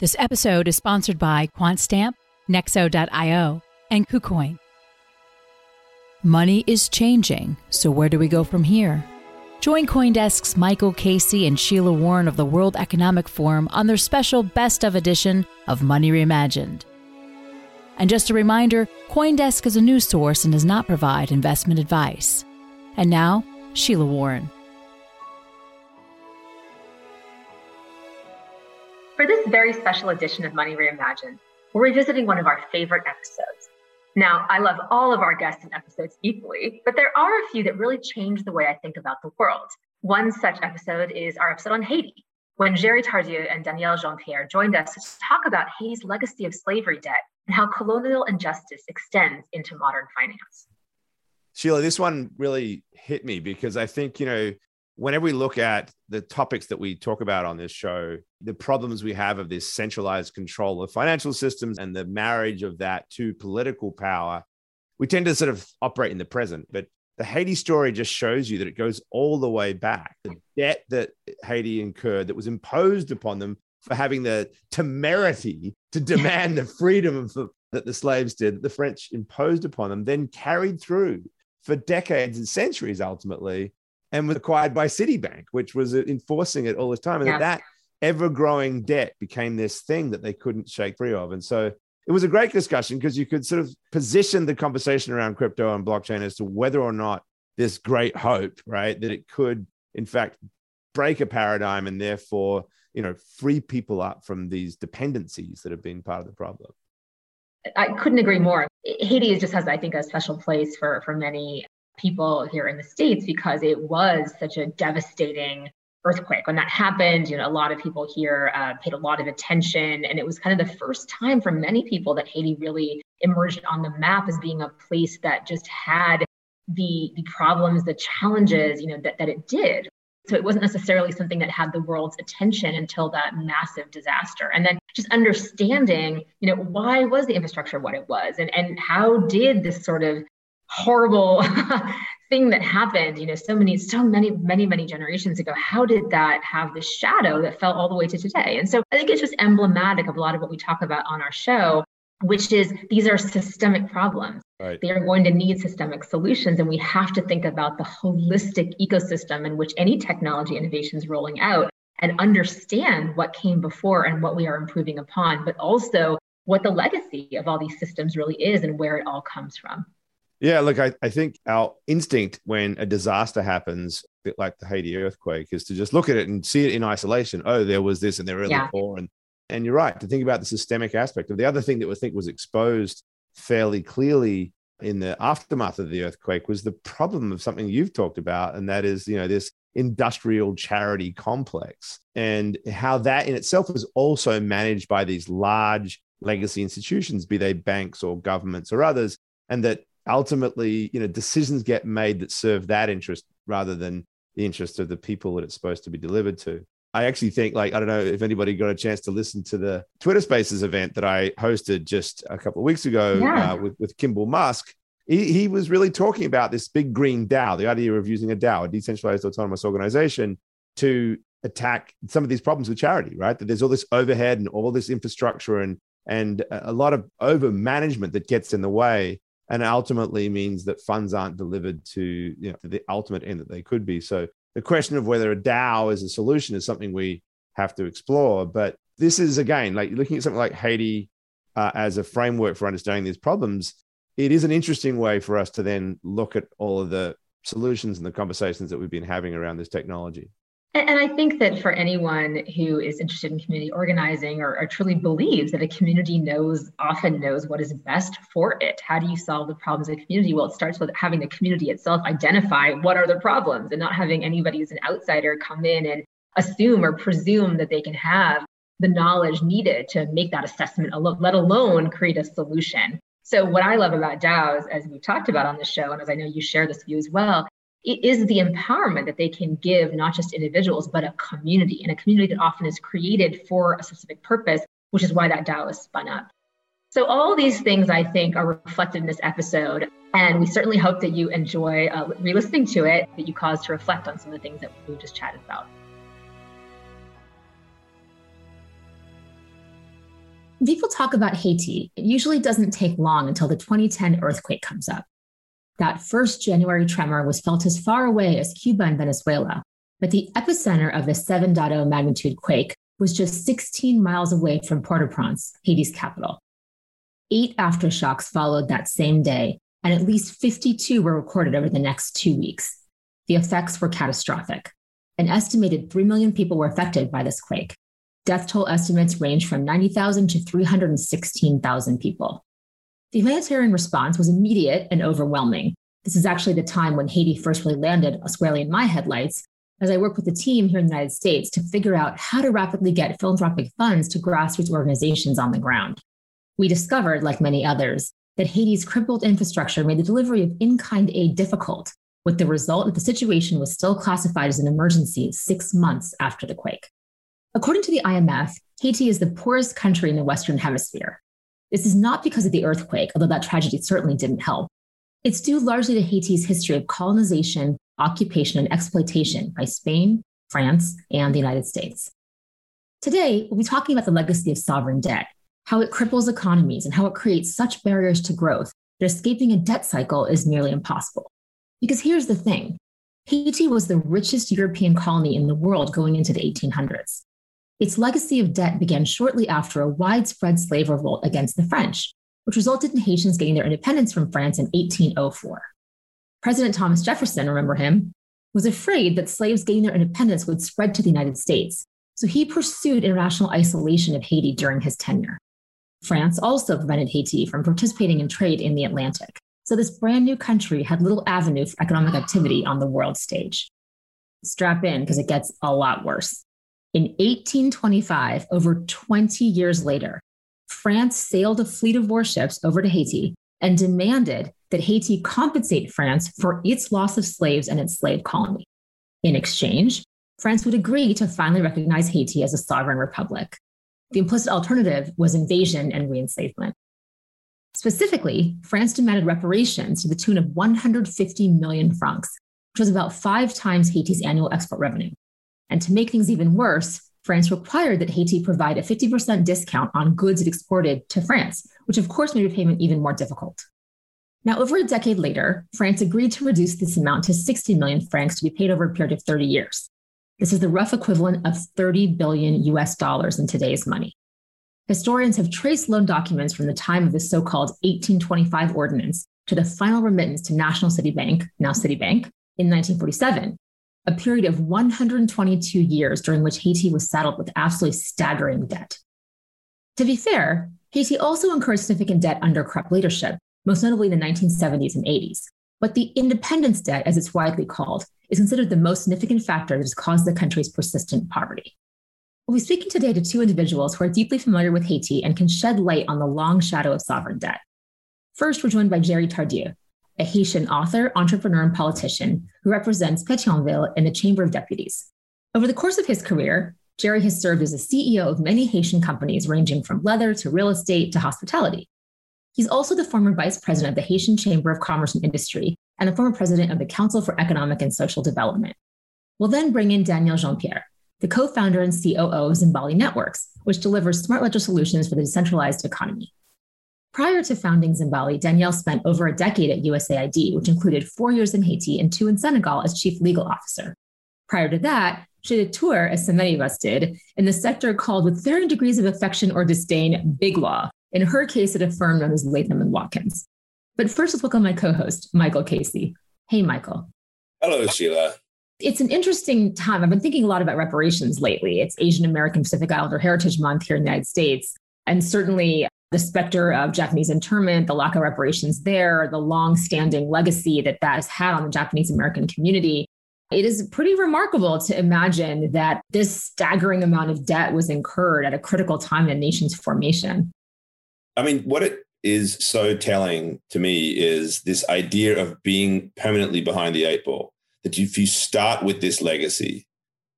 This episode is sponsored by QuantStamp, Nexo.io, and KuCoin. Money is changing, so where do we go from here? Join Coindesk's Michael Casey and Sheila Warren of the World Economic Forum on their special Best of edition of Money Reimagined. And just a reminder Coindesk is a news source and does not provide investment advice. And now, Sheila Warren. For this very special edition of Money Reimagined, we're revisiting one of our favorite episodes. Now, I love all of our guests and episodes equally, but there are a few that really change the way I think about the world. One such episode is our episode on Haiti, when Jerry Tardieu and Daniele Jean Pierre joined us to talk about Haiti's legacy of slavery debt and how colonial injustice extends into modern finance. Sheila, this one really hit me because I think, you know, whenever we look at the topics that we talk about on this show, the problems we have of this centralized control of financial systems and the marriage of that to political power, we tend to sort of operate in the present. But the Haiti story just shows you that it goes all the way back. The debt that Haiti incurred that was imposed upon them for having the temerity to demand the freedom of, that the slaves did, that the French imposed upon them, then carried through for decades and centuries ultimately and was acquired by Citibank, which was enforcing it all the time. And yeah. that ever growing debt became this thing that they couldn't shake free of. And so it was a great discussion because you could sort of position the conversation around crypto and blockchain as to whether or not this great hope, right, that it could, in fact, break a paradigm and therefore, you know, free people up from these dependencies that have been part of the problem. I couldn't agree more. Haiti just has, I think, a special place for for many people here in the States because it was such a devastating earthquake. When that happened, you know, a lot of people here uh, paid a lot of attention. And it was kind of the first time for many people that Haiti really emerged on the map as being a place that just had the, the problems, the challenges, you know, that, that it did. So it wasn't necessarily something that had the world's attention until that massive disaster. And then just understanding, you know, why was the infrastructure what it was and, and how did this sort of horrible thing that happened you know so many so many many many generations ago. How did that have the shadow that fell all the way to today? And so i think it's just emblematic of a lot of what we talk about on our show which is these are systemic problems. Right. they are going to need systemic solutions and we have to think about the holistic ecosystem in which any technology innovation is rolling out and understand what came before and what we are improving upon but also what the legacy of all these systems really is and where it all comes from yeah, look, I, I think our instinct when a disaster happens, a bit like the Haiti earthquake, is to just look at it and see it in isolation. Oh, there was this and there really yeah. poor. And and you're right to think about the systemic aspect of the other thing that we think was exposed fairly clearly in the aftermath of the earthquake was the problem of something you've talked about, and that is, you know, this industrial charity complex and how that in itself was also managed by these large legacy institutions, be they banks or governments or others, and that ultimately, you know, decisions get made that serve that interest rather than the interest of the people that it's supposed to be delivered to. I actually think, like, I don't know if anybody got a chance to listen to the Twitter Spaces event that I hosted just a couple of weeks ago yeah. uh, with, with Kimbal Musk. He, he was really talking about this big green DAO, the idea of using a DAO, a decentralized autonomous organization, to attack some of these problems with charity, right? That there's all this overhead and all this infrastructure and and a lot of over management that gets in the way and ultimately means that funds aren't delivered to, you know, to the ultimate end that they could be. So the question of whether a DAO is a solution is something we have to explore. But this is again like looking at something like Haiti uh, as a framework for understanding these problems. It is an interesting way for us to then look at all of the solutions and the conversations that we've been having around this technology. And, I think that for anyone who is interested in community organizing or, or, truly believes that a community knows, often knows what is best for it. How do you solve the problems of the community? Well, it starts with having the community itself identify what are the problems and not having anybody who's an outsider come in and assume or presume that they can have the knowledge needed to make that assessment, let alone create a solution. So, what I love about DAOs, as we've talked about on the show, and as I know you share this view as well, it is the empowerment that they can give not just individuals but a community and a community that often is created for a specific purpose which is why that dao is spun up. So all these things i think are reflected in this episode and we certainly hope that you enjoy uh, re-listening to it that you cause to reflect on some of the things that we just chatted about. People talk about Haiti, it usually doesn't take long until the 2010 earthquake comes up. That first January tremor was felt as far away as Cuba and Venezuela, but the epicenter of the 7.0 magnitude quake was just 16 miles away from Port au Prince, Haiti's capital. Eight aftershocks followed that same day, and at least 52 were recorded over the next two weeks. The effects were catastrophic. An estimated 3 million people were affected by this quake. Death toll estimates range from 90,000 to 316,000 people. The humanitarian response was immediate and overwhelming. This is actually the time when Haiti first really landed squarely in my headlights as I work with the team here in the United States to figure out how to rapidly get philanthropic funds to grassroots organizations on the ground. We discovered, like many others, that Haiti's crippled infrastructure made the delivery of in kind aid difficult, with the result that the situation was still classified as an emergency six months after the quake. According to the IMF, Haiti is the poorest country in the Western Hemisphere. This is not because of the earthquake, although that tragedy certainly didn't help. It's due largely to Haiti's history of colonization, occupation, and exploitation by Spain, France, and the United States. Today, we'll be talking about the legacy of sovereign debt, how it cripples economies, and how it creates such barriers to growth that escaping a debt cycle is nearly impossible. Because here's the thing Haiti was the richest European colony in the world going into the 1800s. Its legacy of debt began shortly after a widespread slave revolt against the French, which resulted in Haitians getting their independence from France in 1804. President Thomas Jefferson, remember him, was afraid that slaves gaining their independence would spread to the United States, so he pursued international isolation of Haiti during his tenure. France also prevented Haiti from participating in trade in the Atlantic, so this brand new country had little avenue for economic activity on the world stage. Strap in because it gets a lot worse. In 1825, over 20 years later, France sailed a fleet of warships over to Haiti and demanded that Haiti compensate France for its loss of slaves and its slave colony. In exchange, France would agree to finally recognize Haiti as a sovereign republic. The implicit alternative was invasion and reenslavement. Specifically, France demanded reparations to the tune of 150 million francs, which was about five times Haiti's annual export revenue. And to make things even worse, France required that Haiti provide a 50% discount on goods it exported to France, which of course made repayment even more difficult. Now, over a decade later, France agreed to reduce this amount to 60 million francs to be paid over a period of 30 years. This is the rough equivalent of 30 billion US dollars in today's money. Historians have traced loan documents from the time of the so called 1825 ordinance to the final remittance to National City Bank, now Citibank, in 1947, a period of 122 years during which Haiti was saddled with absolutely staggering debt. To be fair, Haiti also incurred significant debt under corrupt leadership, most notably in the 1970s and 80s. But the independence debt, as it's widely called, is considered the most significant factor that has caused the country's persistent poverty. We'll be speaking today to two individuals who are deeply familiar with Haiti and can shed light on the long shadow of sovereign debt. First, we're joined by Jerry Tardieu, a Haitian author, entrepreneur, and politician who represents Pétionville in the Chamber of Deputies. Over the course of his career, Jerry has served as the CEO of many Haitian companies ranging from leather to real estate to hospitality. He's also the former vice president of the Haitian Chamber of Commerce and Industry and the former president of the Council for Economic and Social Development. We'll then bring in Daniel Jean Pierre, the co founder and COO of Zimbali Networks, which delivers smart ledger solutions for the decentralized economy. Prior to founding Zimbali, Danielle spent over a decade at USAID, which included four years in Haiti and two in Senegal as chief legal officer. Prior to that, she did a tour, as so many of us did, in the sector called, with varying degrees of affection or disdain, Big Law, in her case at a firm known as Latham and Watkins. But first, let's welcome my co host, Michael Casey. Hey, Michael. Hello, Sheila. It's an interesting time. I've been thinking a lot about reparations lately. It's Asian American Pacific Islander Heritage Month here in the United States. And certainly the specter of Japanese internment, the lack of reparations there, the long standing legacy that that has had on the Japanese American community. It is pretty remarkable to imagine that this staggering amount of debt was incurred at a critical time in a nation's formation. I mean, what it is so telling to me is this idea of being permanently behind the eight ball. That if you start with this legacy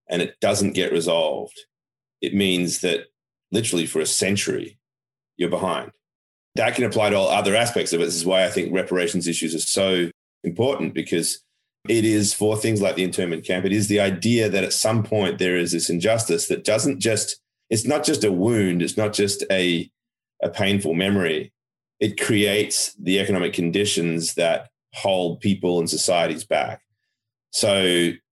and it doesn't get resolved, it means that literally for a century, you're behind. That can apply to all other aspects of it. This is why I think reparations issues are so important because it is for things like the internment camp. It is the idea that at some point there is this injustice that doesn't just, it's not just a wound, it's not just a a painful memory, it creates the economic conditions that hold people and societies back. So,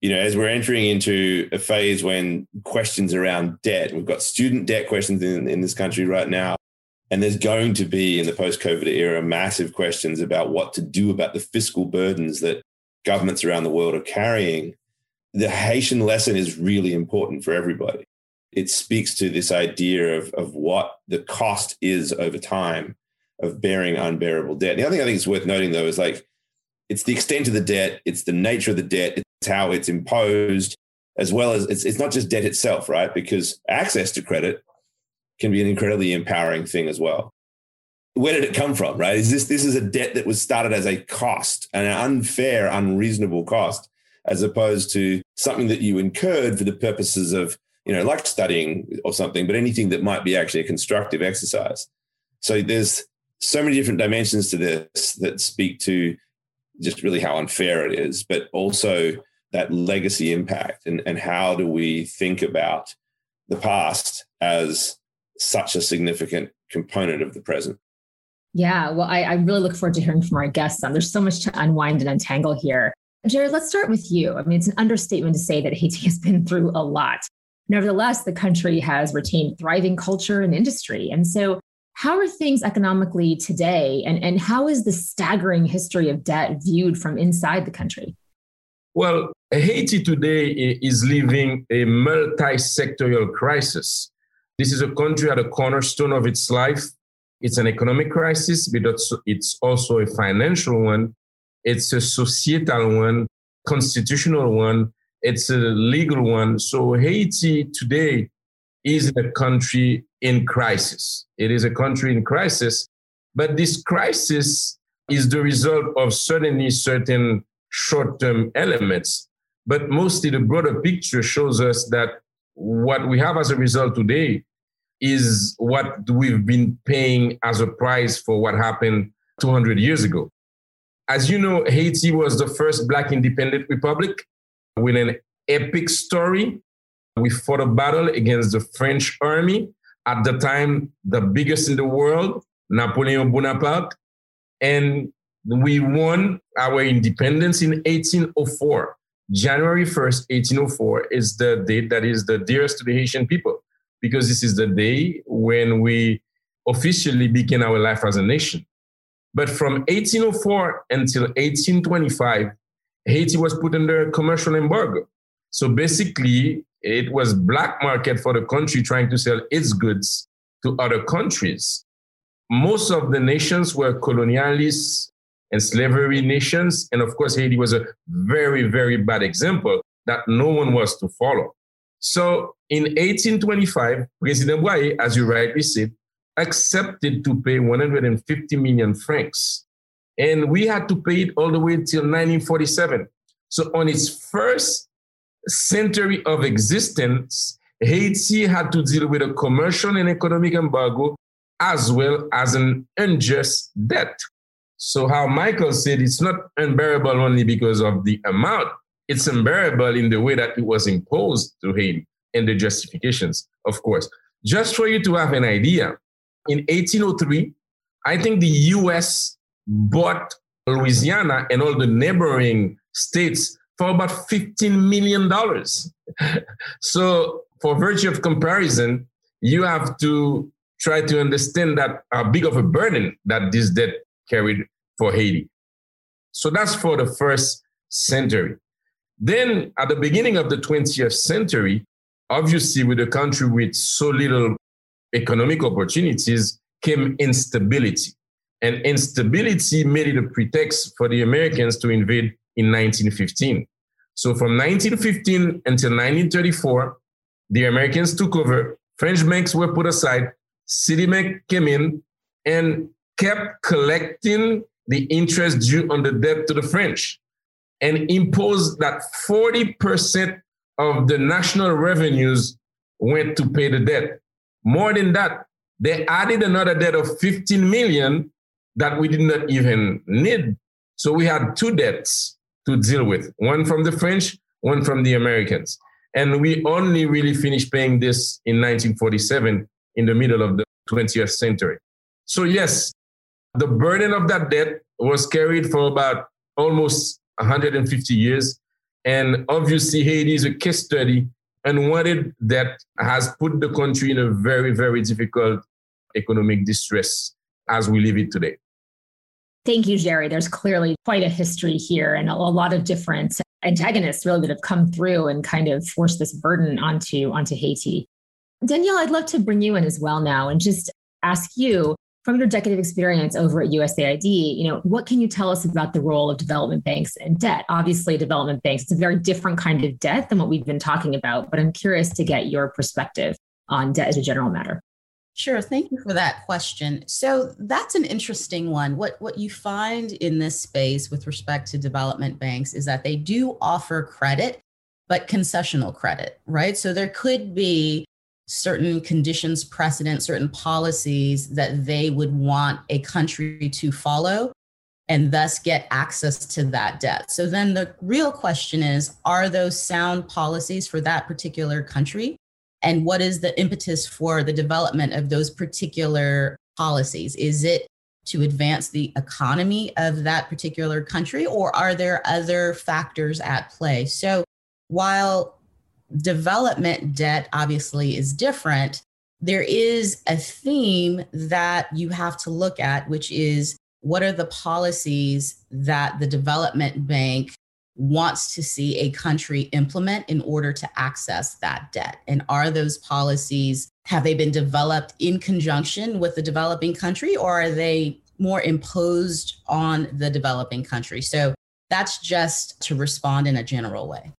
you know, as we're entering into a phase when questions around debt, we've got student debt questions in, in this country right now. And there's going to be in the post COVID era massive questions about what to do about the fiscal burdens that governments around the world are carrying. The Haitian lesson is really important for everybody. It speaks to this idea of, of what the cost is over time of bearing unbearable debt. The other thing I think is worth noting, though, is like it's the extent of the debt, it's the nature of the debt, it's how it's imposed, as well as it's, it's not just debt itself, right? Because access to credit can be an incredibly empowering thing as well. Where did it come from, right? Is this this is a debt that was started as a cost, an unfair, unreasonable cost, as opposed to something that you incurred for the purposes of, you know, like studying or something, but anything that might be actually a constructive exercise. So there's so many different dimensions to this that speak to just really how unfair it is, but also that legacy impact and, and how do we think about the past as such a significant component of the present. Yeah, well, I, I really look forward to hearing from our guests. On there's so much to unwind and untangle here. Jared, let's start with you. I mean, it's an understatement to say that Haiti has been through a lot. Nevertheless, the country has retained thriving culture and industry. And so, how are things economically today, and, and how is the staggering history of debt viewed from inside the country? Well, Haiti today is living a multi sectorial crisis. This is a country at a cornerstone of its life. It's an economic crisis, but it's also a financial one. It's a societal one, constitutional one. It's a legal one. So Haiti today is a country in crisis. It is a country in crisis, but this crisis is the result of certainly certain short-term elements. But mostly the broader picture shows us that what we have as a result today is what we've been paying as a price for what happened 200 years ago. As you know, Haiti was the first Black independent republic with an epic story we fought a battle against the French army, at the time, the biggest in the world, Napoleon Bonaparte. And we won our independence in 1804. January 1st, 1804 is the date that is the dearest to the Haitian people because this is the day when we officially began our life as a nation. But from 1804 until 1825, Haiti was put under commercial embargo. So basically, it was black market for the country trying to sell its goods to other countries. Most of the nations were colonialists and slavery nations. And of course, Haiti was a very, very bad example that no one was to follow. So in 1825, President Boyer, as you rightly said, accepted to pay 150 million francs. And we had to pay it all the way until 1947. So on its first century of existence, Haiti had to deal with a commercial and economic embargo as well as an unjust debt. So, how Michael said, it's not unbearable only because of the amount, it's unbearable in the way that it was imposed to Haiti and the justifications, of course. Just for you to have an idea, in 1803, I think the US bought Louisiana and all the neighboring states for about $15 million. so, for virtue of comparison, you have to try to understand that how big of a burden that this debt carried for Haiti. So that's for the first century. Then at the beginning of the 20th century, obviously with a country with so little economic opportunities came instability. And instability made it a pretext for the Americans to invade in 1915. So from 1915 until 1934, the Americans took over, French banks were put aside, Citibank came in and kept collecting the interest due on the debt to the French and imposed that 40% of the national revenues went to pay the debt. More than that, they added another debt of 15 million that we did not even need. So we had two debts to deal with one from the French, one from the Americans. And we only really finished paying this in 1947 in the middle of the 20th century. So, yes, the burden of that debt was carried for about almost 150 years. And obviously, Haiti is a case study and what it that has put the country in a very, very difficult economic distress as we live it today. Thank you, Jerry. There's clearly quite a history here and a lot of different antagonists really that have come through and kind of forced this burden onto, onto Haiti. Daniele, I'd love to bring you in as well now and just ask you from your decade of experience over at USAID, you know, what can you tell us about the role of development banks and debt? Obviously, development banks, it's a very different kind of debt than what we've been talking about, but I'm curious to get your perspective on debt as a general matter. Sure. Thank you for that question. So that's an interesting one. What what you find in this space with respect to development banks is that they do offer credit, but concessional credit, right? So there could be certain conditions precedent, certain policies that they would want a country to follow and thus get access to that debt. So then the real question is are those sound policies for that particular country? And what is the impetus for the development of those particular policies? Is it to advance the economy of that particular country, or are there other factors at play? So while development debt obviously is different, there is a theme that you have to look at, which is what are the policies that the development bank wants to see a country implement in order to access that debt? And are those policies, have they been developed in conjunction with the developing country or are they more imposed on the developing country? So that's just to respond in a general way.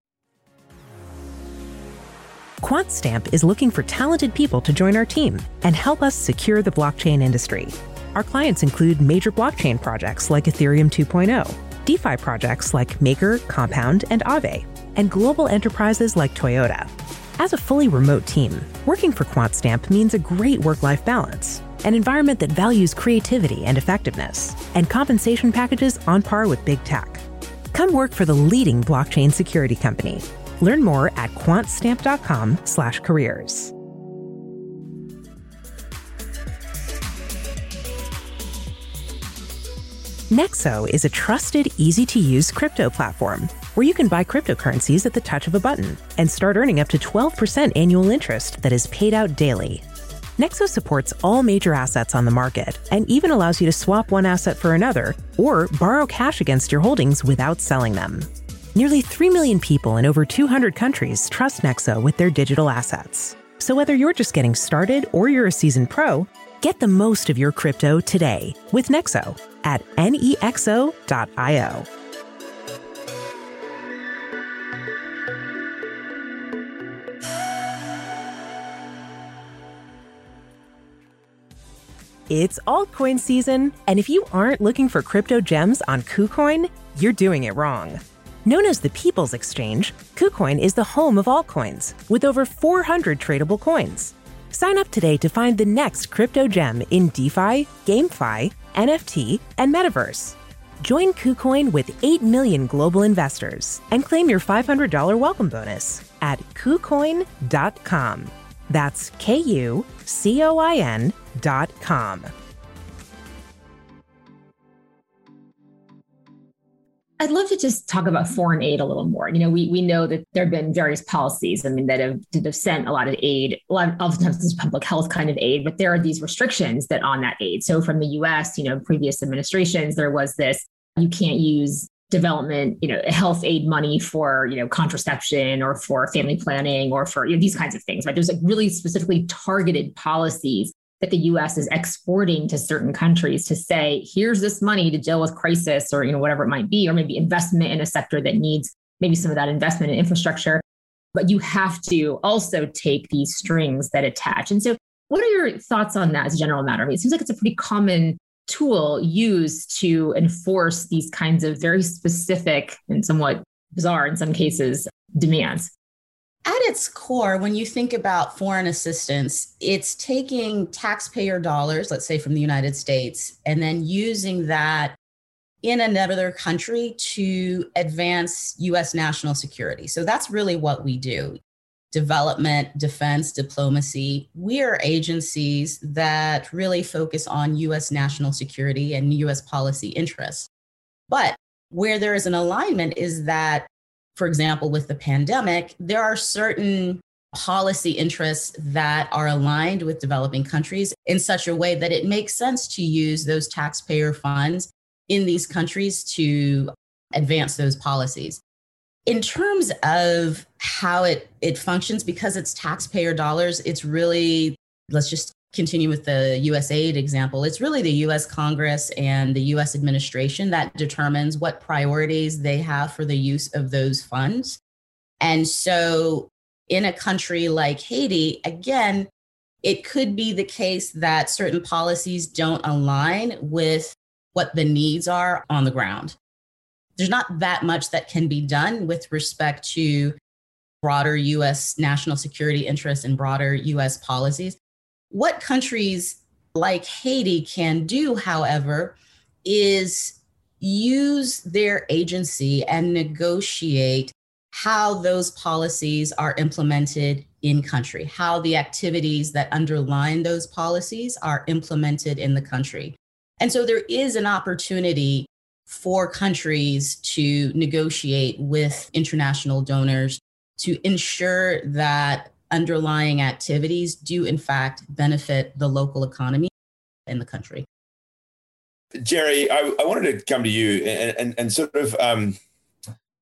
QuantStamp is looking for talented people to join our team and help us secure the blockchain industry. Our clients include major blockchain projects like Ethereum 2.0, DeFi projects like Maker, Compound, and Aave, and global enterprises like Toyota. As a fully remote team, working for QuantStamp means a great work life balance, an environment that values creativity and effectiveness, and compensation packages on par with big tech. Come work for the leading blockchain security company Learn more at quantstamp.com slash careers. Nexo is a trusted, easy to use crypto platform where you can buy cryptocurrencies at the touch of a button and start earning up to 12% annual interest that is paid out daily. Nexo supports all major assets on the market and even allows you to swap one asset for another or borrow cash against your holdings without selling them. Nearly 3 million people in over 200 countries trust Nexo with their digital assets. So whether you're just getting started or you're a seasoned pro, get the most of your crypto today with Nexo at nexo.io. It's altcoin season, and if you aren't looking for crypto gems on KuCoin, you're doing it wrong. Known as the People's Exchange, KuCoin is the home of altcoins, with over 400 tradable coins. Sign up today to find the next crypto gem in DeFi, GameFi, NFT, and Metaverse. Join KuCoin with 8 million global investors and claim your $500 welcome bonus at KuCoin.com. That's K U C O I N.com. I'd love to just talk about foreign aid a little more. You know, we we know that there have been various policies. I mean, that have that have sent a lot of aid. A lot of oftentimes this public health kind of aid, but there are these restrictions that on that aid. So from the U.S., you know, previous administrations, there was this: you can't use development, you know, health aid money for you know contraception or for family planning or for you know, these kinds of things. Right? There's like really specifically targeted policies that the US is exporting to certain countries to say, here's this money to deal with crisis or you know whatever it might be, or maybe investment in a sector that needs maybe some of that investment in infrastructure. But you have to also take these strings that attach. And so what are your thoughts on that as a general matter? I mean, it seems like it's a pretty common tool used to enforce these kinds of very specific and somewhat bizarre in some cases demands. At its core, when you think about foreign assistance, it's taking taxpayer dollars, let's say from the United States, and then using that in another country to advance US national security. So that's really what we do. development, defense, diplomacy, we are agencies that really focus on US national security and US policy interests. But where there is an alignment is that, for example, with the pandemic, there are certain policy interests that are aligned with developing countries in such a way that it makes sense to use those taxpayer funds in these countries to advance those policies. In terms of how it, it functions, because it's taxpayer dollars, it's really, let's just continue with the USAID example. It's really the US Congress and the US administration that determines what priorities they have for the use of those funds. And so in a country like Haiti, again, it could be the case that certain policies don't align with what the needs are on the ground. There's not that much that can be done with respect to broader US national security interests and broader US policies. What countries like Haiti can do, however, is use their agency and negotiate how those policies are implemented in country, how the activities that underline those policies are implemented in the country. And so there is an opportunity for countries to negotiate with international donors to ensure that underlying activities do, in fact, benefit the local economy in the country. Jerry, I, I wanted to come to you and, and, and sort of um,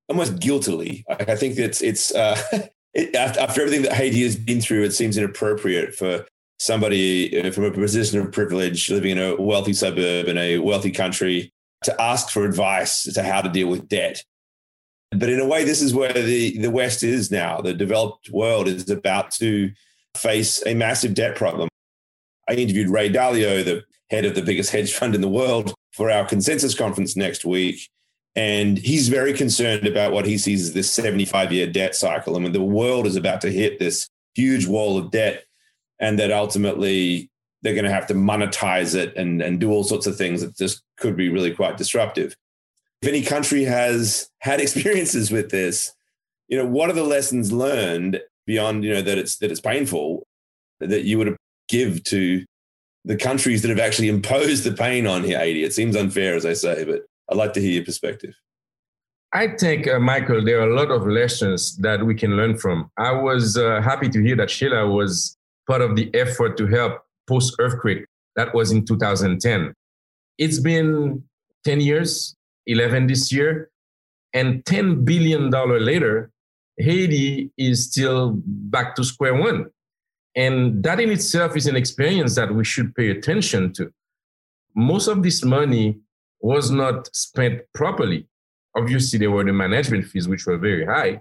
almost guiltily. I think that it's uh, it, after everything that Haiti has been through, it seems inappropriate for somebody uh, from a position of privilege, living in a wealthy suburb in a wealthy country, to ask for advice as to how to deal with debt. But in a way, this is where the, the West is now. The developed world is about to face a massive debt problem. I interviewed Ray Dalio, the head of the biggest hedge fund in the world, for our consensus conference next week. And he's very concerned about what he sees as this 75 year debt cycle. I mean, the world is about to hit this huge wall of debt, and that ultimately they're going to have to monetize it and, and do all sorts of things that just could be really quite disruptive. If any country has had experiences with this, you know, what are the lessons learned beyond, you know, that it's that it's painful that you would give to the countries that have actually imposed the pain on Haiti? It seems unfair, as I say, but I'd like to hear your perspective. I think, uh, Michael, there are a lot of lessons that we can learn from. I was uh, happy to hear that Sheila was part of the effort to help post earthquake. That was in 2010. It's been 10 years, 11 this year, and $10 billion later, Haiti is still back to square one. And that in itself is an experience that we should pay attention to. Most of this money was not spent properly. Obviously, there were the management fees, which were very high,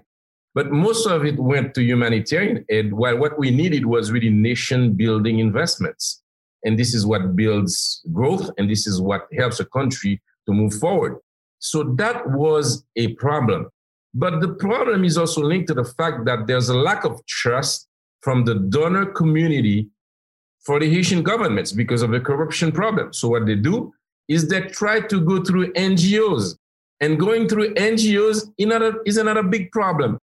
but most of it went to humanitarian aid, while what we needed was really nation building investments. And this is what builds growth, and this is what helps a country to move forward. So that was a problem. But the problem is also linked to the fact that there's a lack of trust from the donor community for the Haitian governments because of the corruption problem. So what they do is they try to go through NGOs. And going through NGOs is another big problem.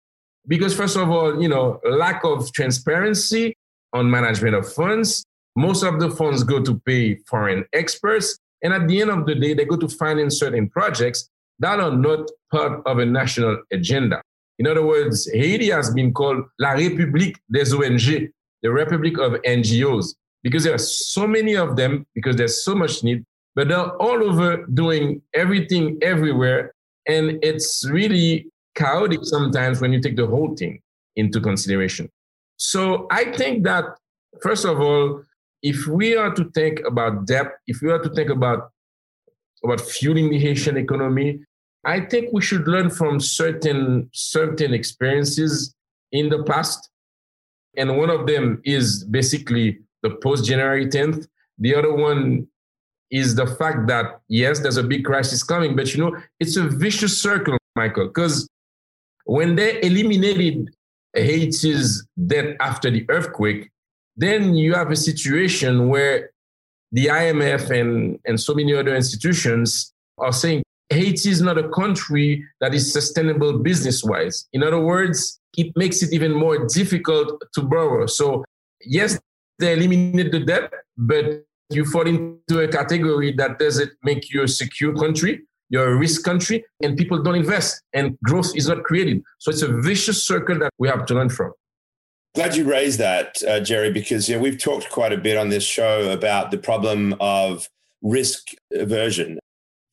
Because, first of all, you know, lack of transparency on management of funds. Most of the funds go to pay foreign experts. And at the end of the day, they go to finance certain projects that are not part of a national agenda. In other words, Haiti has been called La République des ONG, the Republic of NGOs, because there are so many of them, because there's so much need, but they're all over doing everything everywhere. And it's really chaotic sometimes when you take the whole thing into consideration. So I think that, first of all, if we are to think about debt, if we are to think about, about fueling the Haitian economy, I think we should learn from certain certain experiences in the past. And one of them is basically the post January 10th. The other one is the fact that yes, there's a big crisis coming, but you know, it's a vicious circle, Michael, because when they eliminated Haiti's debt after the earthquake, then you have a situation where the IMF and, and so many other institutions are saying Haiti is not a country that is sustainable business wise. In other words, it makes it even more difficult to borrow. So, yes, they eliminate the debt, but you fall into a category that doesn't make you a secure country. You're a risk country, and people don't invest, and growth is not created. So it's a vicious circle that we have to learn from. Glad you raised that, uh, Jerry, because you know, we've talked quite a bit on this show about the problem of risk aversion,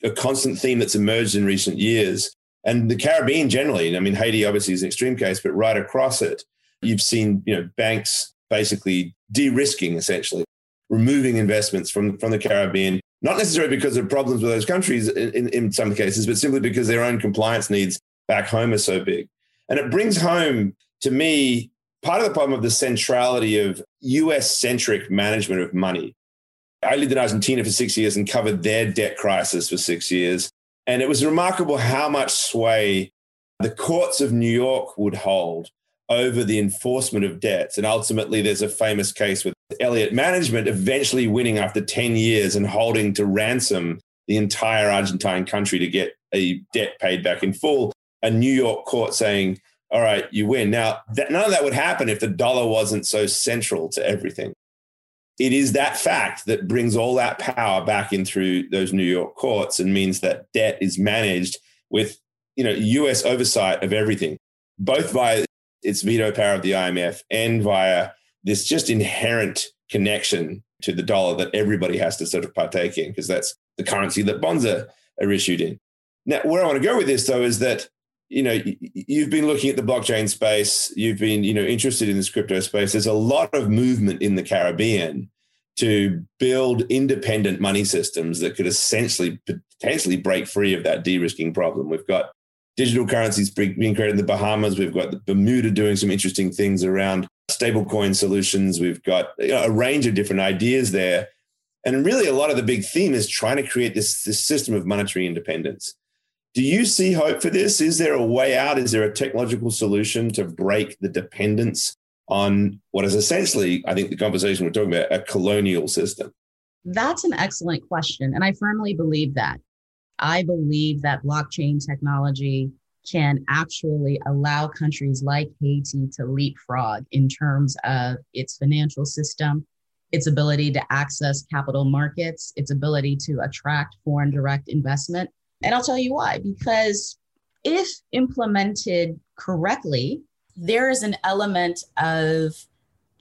a constant theme that's emerged in recent years. And the Caribbean generally, I mean, Haiti obviously is an extreme case, but right across it, you've seen you know banks basically de-risking essentially, removing investments from, from the Caribbean, not necessarily because of problems with those countries in, in some cases, but simply because their own compliance needs back home are so big. And it brings home to me part of the problem of the centrality of US centric management of money. I lived in Argentina for six years and covered their debt crisis for six years. And it was remarkable how much sway the courts of New York would hold over the enforcement of debts. And ultimately, there's a famous case with Elliott Management eventually winning after 10 years and holding to ransom the entire Argentine country to get a debt paid back in full. A New York court saying, all right, you win. Now, that, none of that would happen if the dollar wasn't so central to everything. It is that fact that brings all that power back in through those New York courts and means that debt is managed with, you know, US oversight of everything, both via its veto power of the IMF and via this just inherent connection to the dollar that everybody has to sort of partake in because that's the currency that bonds are, are issued in. Now, where I want to go with this though is that you know you've been looking at the blockchain space you've been you know interested in this crypto space. There's a lot of movement in the caribbean to build independent money systems that could essentially potentially break free of that de-risking problem. We've got digital currencies being created in the bahamas. We've got bermuda doing some interesting things around stablecoin solutions. We've got you know, a range of different ideas there. And really a lot of the big theme is trying to create this, this system of monetary independence do you see hope for this? Is there a way out? Is there a technological solution to break the dependence on what is essentially, I think, the conversation we're talking about, a colonial system? That's an excellent question. And I firmly believe that. I believe that blockchain technology can actually allow countries like Haiti to leapfrog in terms of its financial system, its ability to access capital markets, its ability to attract foreign direct investment, and I'll tell you why. Because if implemented correctly, there is an element of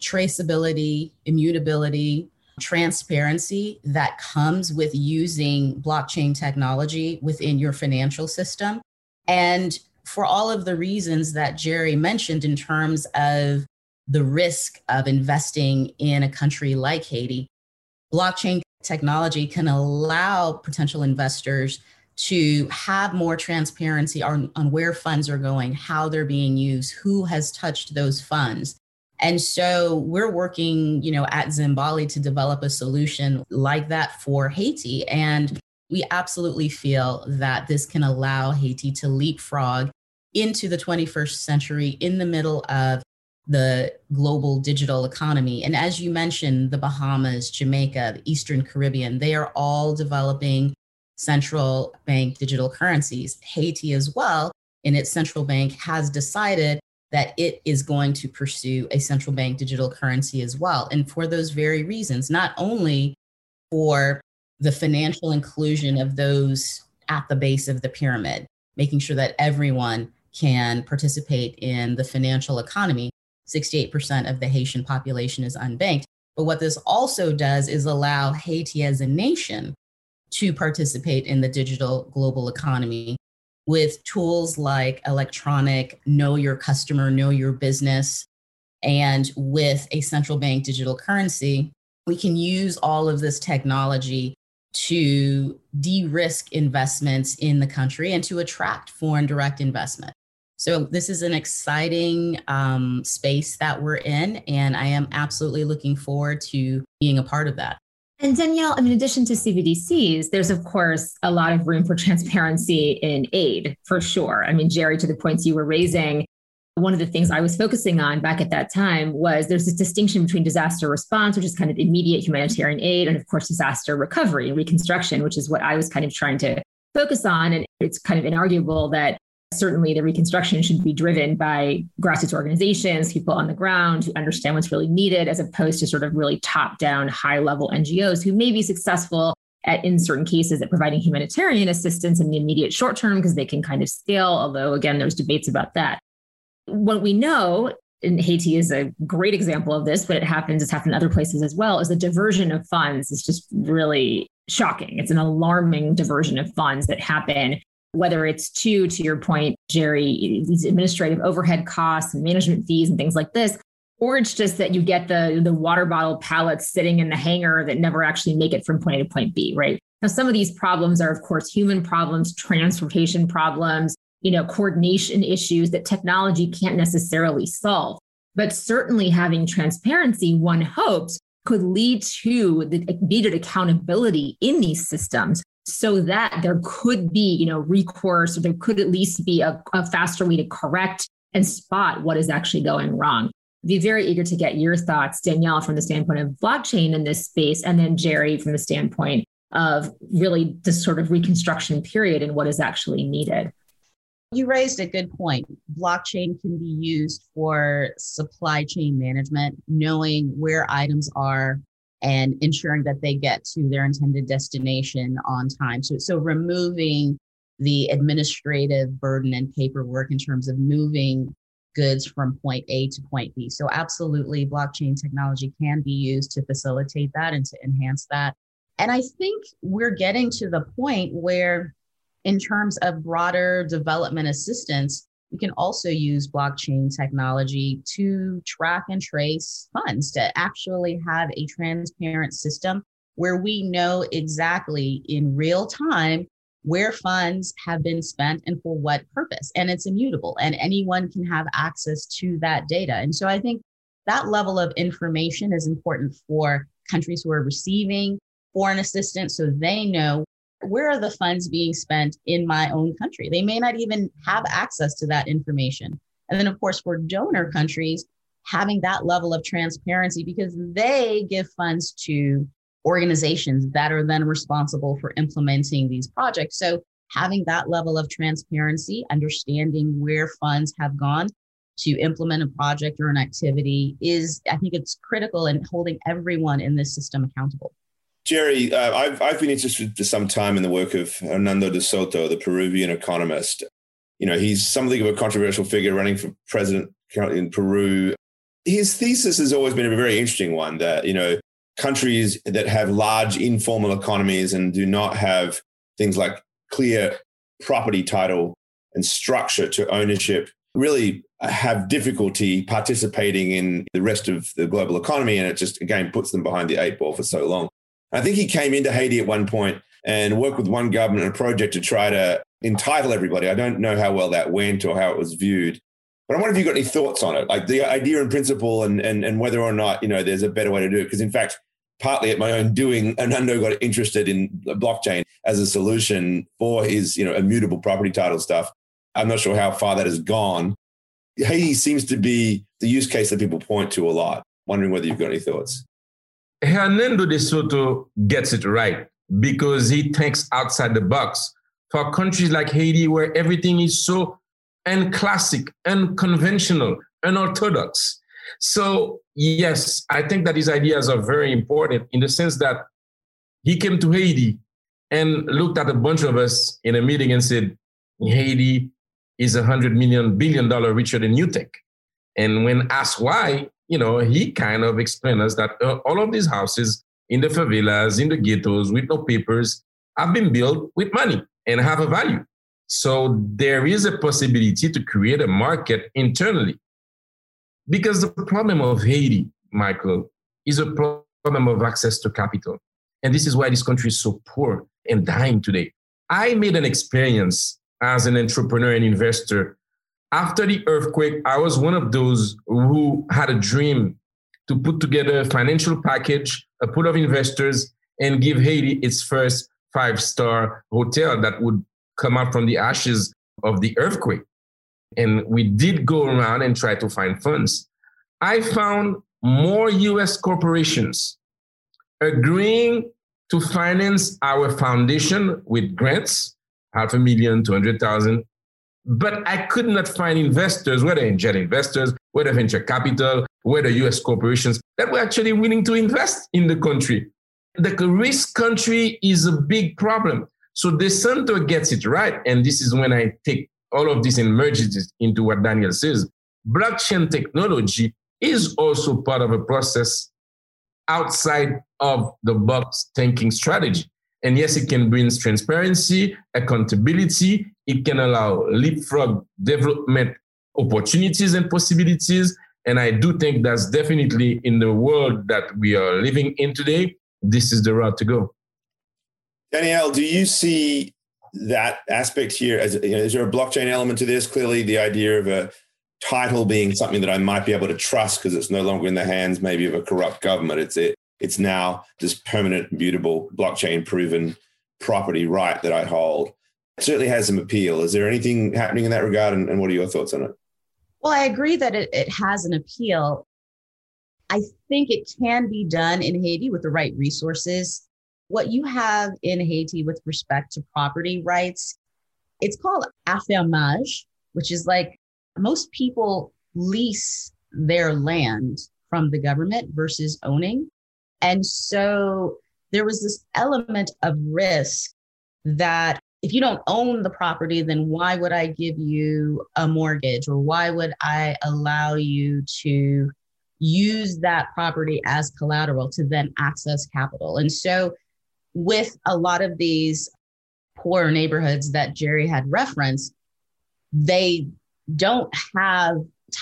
traceability, immutability, transparency that comes with using blockchain technology within your financial system. And for all of the reasons that Jerry mentioned in terms of the risk of investing in a country like Haiti, blockchain technology can allow potential investors to have more transparency on, on where funds are going, how they're being used, who has touched those funds. And so we're working, you know, at Zimbali to develop a solution like that for Haiti. And we absolutely feel that this can allow Haiti to leapfrog into the 21st century in the middle of the global digital economy. And as you mentioned, the Bahamas, Jamaica, the Eastern Caribbean, they are all developing central bank digital currencies. Haiti, as well, in its central bank, has decided that it is going to pursue a central bank digital currency as well. And for those very reasons, not only for the financial inclusion of those at the base of the pyramid, making sure that everyone can participate in the financial economy. 68% of the Haitian population is unbanked. But what this also does is allow Haiti as a nation to participate in the digital global economy with tools like electronic know your customer, know your business, and with a central bank digital currency, we can use all of this technology to de risk investments in the country and to attract foreign direct investment. So, this is an exciting um, space that we're in, and I am absolutely looking forward to being a part of that. And Daniele, in addition to CBDCs, there's of course a lot of room for transparency in aid for sure. I mean, Jerry, to the points you were raising, one of the things I was focusing on back at that time was there's this distinction between disaster response, which is kind of immediate humanitarian aid, and of course, disaster recovery and reconstruction, which is what I was kind of trying to focus on. And It's kind of inarguable that certainly the reconstruction should be driven by grassroots organizations, people on the ground who understand what's really needed, as opposed to sort of really top down, high level NGOs who may be successful at, in certain cases at providing humanitarian assistance in the immediate short term because they can kind of scale. Although, again, there's debates about that. What we know and Haiti is a great example of this, but it happens, it's happened in other places as well, is the diversion of funds is just really shocking. It's an alarming diversion of funds that happen, whether it's to, to your point, Jerry, these administrative overhead costs and management fees and things like this, or it's just that you get the, the water bottle pallets sitting in the hangar that never actually make it from point A to point B, right? Now, some of these problems are, of course, human problems, transportation problems, you know, coordination issues that technology can't necessarily solve. But certainly having transparency, one hopes, could lead to the needed accountability in these systems so that there could be, you know, recourse or there could at least be a, a faster way to correct and spot what is actually going wrong. Be very eager to get your thoughts, Daniele, from the standpoint of blockchain in this space, and then Jerry from the standpoint of really this sort of reconstruction period and what is actually needed. You raised a good point. Blockchain can be used for supply chain management, knowing where items are and ensuring that they get to their intended destination on time. So, so removing the administrative burden and paperwork in terms of moving goods from point A to point B. So, absolutely, blockchain technology can be used to facilitate that and to enhance that. And I think we're getting to the point where in terms of broader development assistance, we can also use blockchain technology to track and trace funds to actually have a transparent system where we know exactly in real time where funds have been spent and for what purpose. And it's immutable, and anyone can have access to that data. And so I think that level of information is important for countries who are receiving foreign assistance so they know where are the funds being spent in my own country? They may not even have access to that information. And then, of course, for donor countries, having that level of transparency because they give funds to organizations that are then responsible for implementing these projects. So, having that level of transparency, understanding where funds have gone to implement a project or an activity is, I think, it's critical in holding everyone in this system accountable. Jerry, uh, I've, I've been interested for some time in the work of Hernando de Soto, the Peruvian economist. You know, he's something of a controversial figure running for president currently in Peru. His thesis has always been a very interesting one that, you know, countries that have large informal economies and do not have things like clear property title and structure to ownership really have difficulty participating in the rest of the global economy. And it just, again, puts them behind the eight ball for so long. I think he came into Haiti at one point and worked with one government on a project to try to entitle everybody. I don't know how well that went or how it was viewed. But I wonder if you've got any thoughts on it, like the idea and principle and, and, and whether or not, you know, there's a better way to do it. Because in fact, partly at my own doing, Hernando got interested in blockchain as a solution for his, you know, immutable property title stuff. I'm not sure how far that has gone. Haiti seems to be the use case that people point to a lot. Wondering whether you've got any thoughts. Hernando de Soto gets it right because he thinks outside the box. For countries like Haiti, where everything is so unclassic, unconventional, unorthodox. So, yes, I think that his ideas are very important in the sense that he came to Haiti and looked at a bunch of us in a meeting and said, Haiti is a hundred million billion dollar richer than you think. And when asked why, you know, he kind of explained us that uh, all of these houses in the favelas, in the ghettos, with no papers, have been built with money and have a value. So there is a possibility to create a market internally. Because the problem of Haiti, Michael, is a problem of access to capital. And this is why this country is so poor and dying today. I made an experience as an entrepreneur and investor after the earthquake, I was one of those who had a dream to put together a financial package, a pool of investors, and give Haiti its first five star hotel that would come out from the ashes of the earthquake. And we did go around and try to find funds. I found more US corporations agreeing to finance our foundation with grants half a million, 200,000. But I could not find investors, whether angel investors, whether venture capital, whether US corporations, that were actually willing to invest in the country. The risk country is a big problem. So de Soto gets it right. And this is when I take all of this and merge it into what Daniele says. Blockchain technology is also part of a process outside of the box thinking strategy. And yes, it can bring transparency, accountability. It can allow leapfrog development opportunities and possibilities. And I do think that's definitely in the world that we are living in today, this is the route to go. Daniele, do you see that aspect here? As, you know, is there a blockchain element to this? Clearly, the idea of a title being something that I might be able to trust because it's no longer in the hands maybe of a corrupt government. It's it, it's now this permanent, mutable, blockchain proven property right that I hold. It certainly has some appeal. Is there anything happening in that regard? And, and what are your thoughts on it? Well, I agree that it, it has an appeal. I think it can be done in Haiti with the right resources. What you have in Haiti with respect to property rights, it's called affermage, which is like most people lease their land from the government versus owning. And so there was this element of risk that if you don't own the property, then why would I give you a mortgage or why would I allow you to use that property as collateral to then access capital? And so, with a lot of these poor neighborhoods that Jerry had referenced, they don't have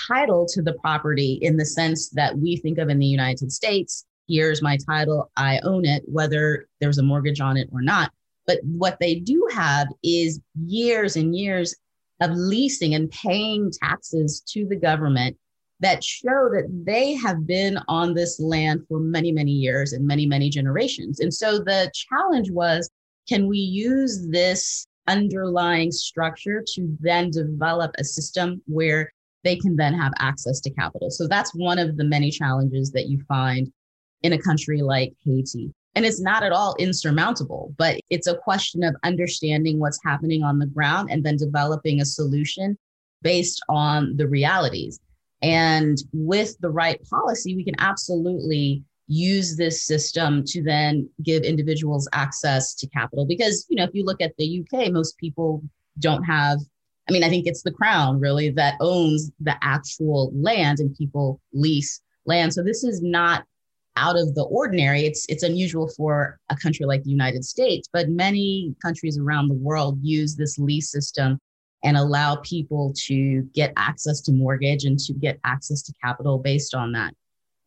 title to the property in the sense that we think of in the United States. Here's my title, I own it, whether there's a mortgage on it or not. But what they do have is years and years of leasing and paying taxes to the government that show that they have been on this land for many, many years and many, many generations. And so the challenge was can we use this underlying structure to then develop a system where they can then have access to capital. So that's one of the many challenges that you find in a country like Haiti. And it's not at all insurmountable, but it's a question of understanding what's happening on the ground and then developing a solution based on the realities. And with the right policy, we can absolutely use this system to then give individuals access to capital because you know if you look at the UK most people don't have I mean I think it's the crown really that owns the actual land and people lease land so this is not out of the ordinary it's it's unusual for a country like the United States but many countries around the world use this lease system and allow people to get access to mortgage and to get access to capital based on that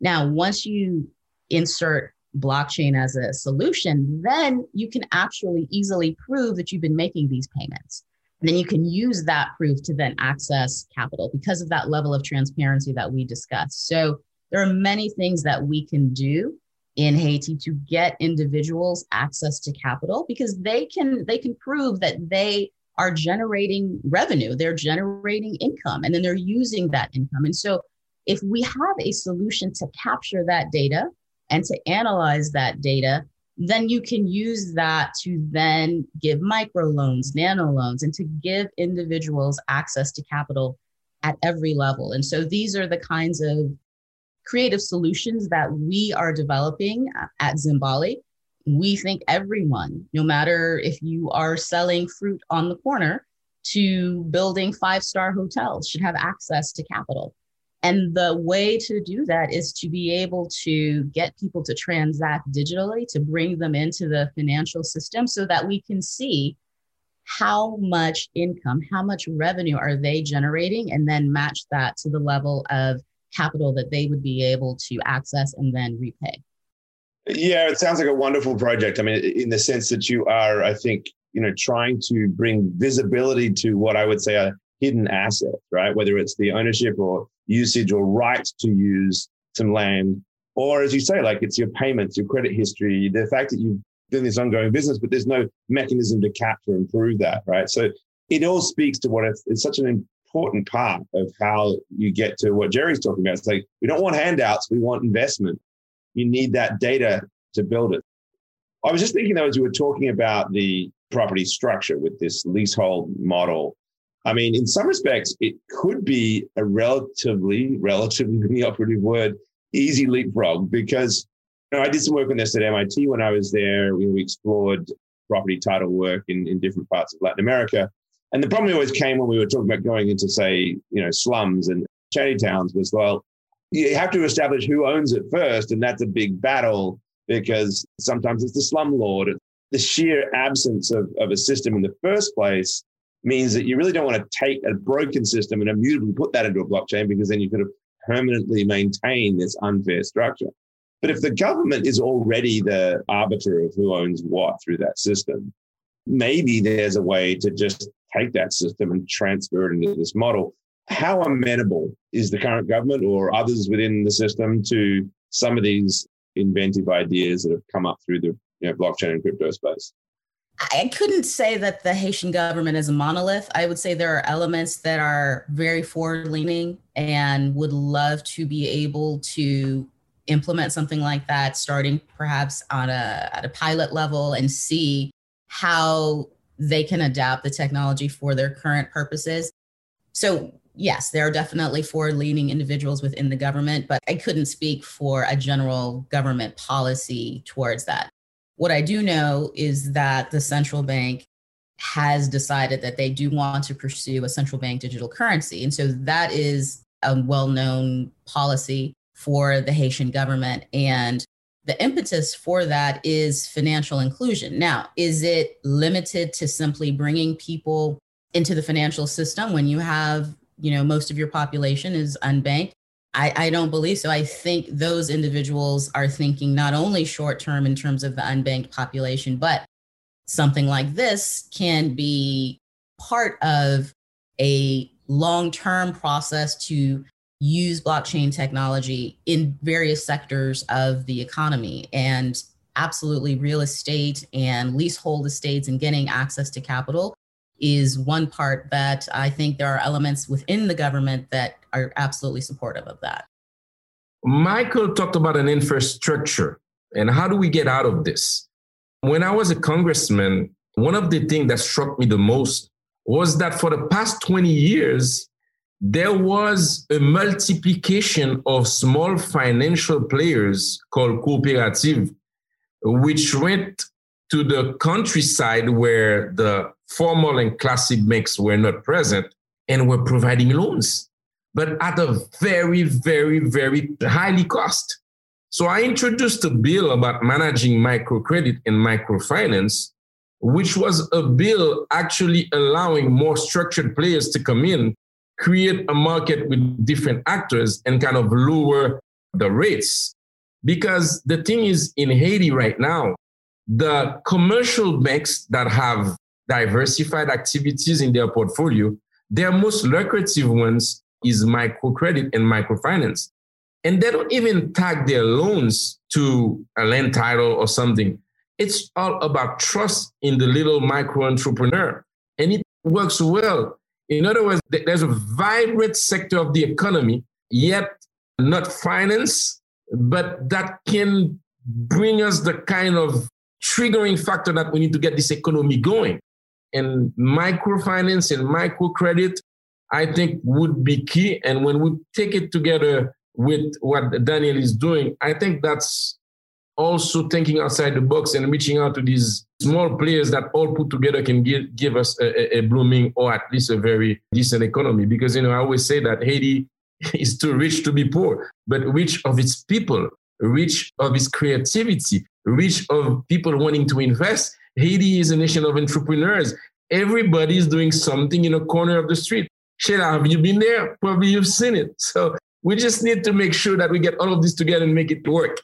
now once you insert blockchain as a solution, then you can actually easily prove that you've been making these payments. And then you can use that proof to then access capital because of that level of transparency that we discussed. So there are many things that we can do in Haiti to get individuals access to capital because they can they can prove that they are generating revenue, they're generating income, and then they're using that income. And so if we have a solution to capture that data and to analyze that data, then you can use that to then give micro loans, nano loans, and to give individuals access to capital at every level. And so these are the kinds of creative solutions that we are developing at Zimbali. We think everyone, no matter if you are selling fruit on the corner to building five star hotels, should have access to capital. And the way to do that is to be able to get people to transact digitally, to bring them into the financial system so that we can see how much income, how much revenue are they generating, and then match that to the level of capital that they would be able to access and then repay. Yeah, it sounds like a wonderful project. I mean, in the sense that you are, I think, you know, trying to bring visibility to what I would say are hidden assets, right? Whether it's the ownership or usage or right to use some land, or as you say, like it's your payments, your credit history, the fact that you've done this ongoing business, but there's no mechanism to capture and prove that, right? So it all speaks to what it's such an important part of how you get to what Jerry's talking about. It's like we don't want handouts, we want investment. You need that data to build it. I was just thinking though, as you were talking about the property structure with this leasehold model. I mean, in some respects, it could be a relatively, relatively the operative word, easy leapfrog because you know, I did some work on this at MIT when I was there. We, explored property title work in, in different parts of Latin America. And the problem always came when we were talking about going into, say, you know, slums and shanty towns was, well, you have to establish who owns it first. And that's a big battle because sometimes it's the slumlord. The sheer absence of, of a system in the first place means that you really don't want to take a broken system and immutably put that into a blockchain because then you could have permanently maintain this unfair structure. But if the government is already the arbiter of who owns what through that system, maybe there's a way to just take that system and transfer it into this model. How amenable is the current government or others within the system to some of these inventive ideas that have come up through the you know, blockchain and crypto space? I couldn't say that the Haitian government is a monolith. I would say there are elements that are very forward leaning and would love to be able to implement something like that, starting perhaps on a, at a pilot level and see how they can adapt the technology for their current purposes. So, yes, there are definitely forward leaning individuals within the government, but I couldn't speak for a general government policy towards that. What I do know is that the central bank has decided that they do want to pursue a central bank digital currency. And so that is a well known policy for the Haitian government. And the impetus for that is financial inclusion. Now, is it limited to simply bringing people into the financial system when you have, you know, most of your population is unbanked? I, I don't believe so. I think those individuals are thinking not only short term in terms of the unbanked population, but something like this can be part of a long term process to use blockchain technology in various sectors of the economy and absolutely real estate and leasehold estates and getting access to capital is one part that I think there are elements within the government that are absolutely supportive of that. Michael talked about an infrastructure and how do we get out of this? When I was a congressman, one of the things that struck me the most was that for the past 20 years, there was a multiplication of small financial players called cooperative, which went to the countryside where the formal and classic banks were not present and were providing loans, but at a very, very, very highly cost. So I introduced a bill about managing microcredit and microfinance, which was a bill actually allowing more structured players to come in create a market with different actors and kind of lower the rates. Because the thing is, in Haiti right now, the commercial banks that have diversified activities in their portfolio, their most lucrative ones is microcredit and microfinance. And they don't even tag their loans to a land title or something. It's all about trust in the little micro entrepreneur. And it works well in other words, there's a vibrant sector of the economy, yet not finance, but that can bring us the kind of triggering factor that we need to get this economy going. And microfinance and microcredit, I think, would be key. And when we take it together with what Daniele is doing, I think that's also thinking outside the box and reaching out to these small players that all put together can give, give us a, a, blooming or at least a very decent economy. Because, you know, I always say that Haiti is too rich to be poor, but rich of its people, rich of its creativity, rich of people wanting to invest. Haiti is a nation of entrepreneurs. Everybody is doing something in a corner of the street. Sheila, have you been there? Probably you've seen it. So we just need to make sure that we get all of this together and make it work